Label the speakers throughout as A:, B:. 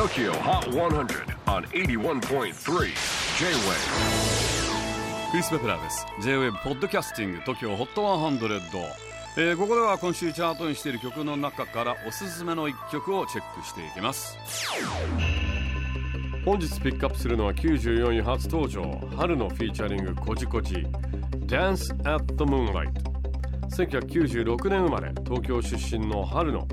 A: TOKYO HOT 100 on 81.3 J-WAVE
B: クリス・ベプラーです。J-WAVE ポッドキャスティング TOKYO HOT 100、えー、ここでは今週チャートにしている曲の中からおすすめの一曲をチェックしていきます。本日ピックアップするのは94位初登場。春のフィーチャリングコジコジ。Dance at the Moonlight 1996年生まれ。東京出身の春の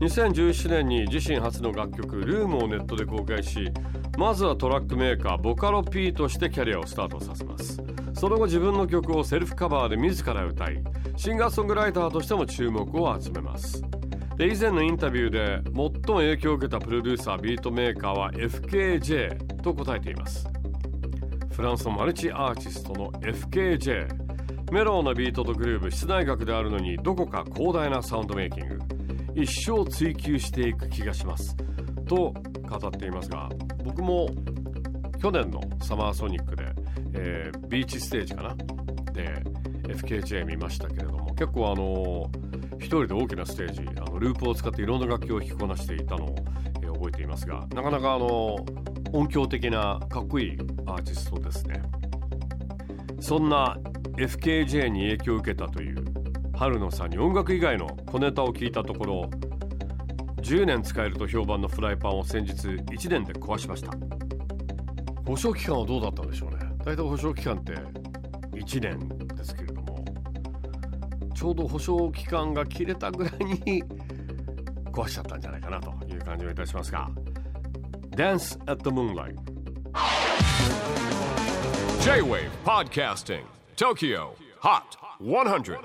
B: 2017年に自身初の楽曲「room をネットで公開しまずはトラックメーカーボカロ P としてキャリアをスタートさせます。その後自分の曲をセルフカバーで自ら歌いシンガーソングライターとしても注目を集めます。で以前のインタビューで最も影響を受けたプロデューサービートメーカーは FKJ と答えています。フランスのマルチアーティストの FKJ メローなビートとグルーブ室内楽であるのにどこか広大なサウンドメイキング。一生追求していく気がします。と語っていますが僕も去年のサマーソニックで、えー、ビーチステージかな？で FKJ 見ましたけれども結構あの一人で大きなステージあのループを使っていろんな楽器を弾きこなしていたのを、えー、覚えていますがなかなかあの音響的なかっこいいアーティストですね。そんな FKJ に影響を受けたという春野さんに音楽以外の小ネタを聞いたところ10年使えると評判のフライパンを先日1年で壊しました。保証期間はどうだったんでしょうね。大体保証期間って1年ですけれども。ちょうど保証期間が切れたぐらいに壊しちゃったんじゃないかなという感じがいたしますが。Dance at the Moonlight
A: J-WAVE PODCASTING TOKYO HOT 100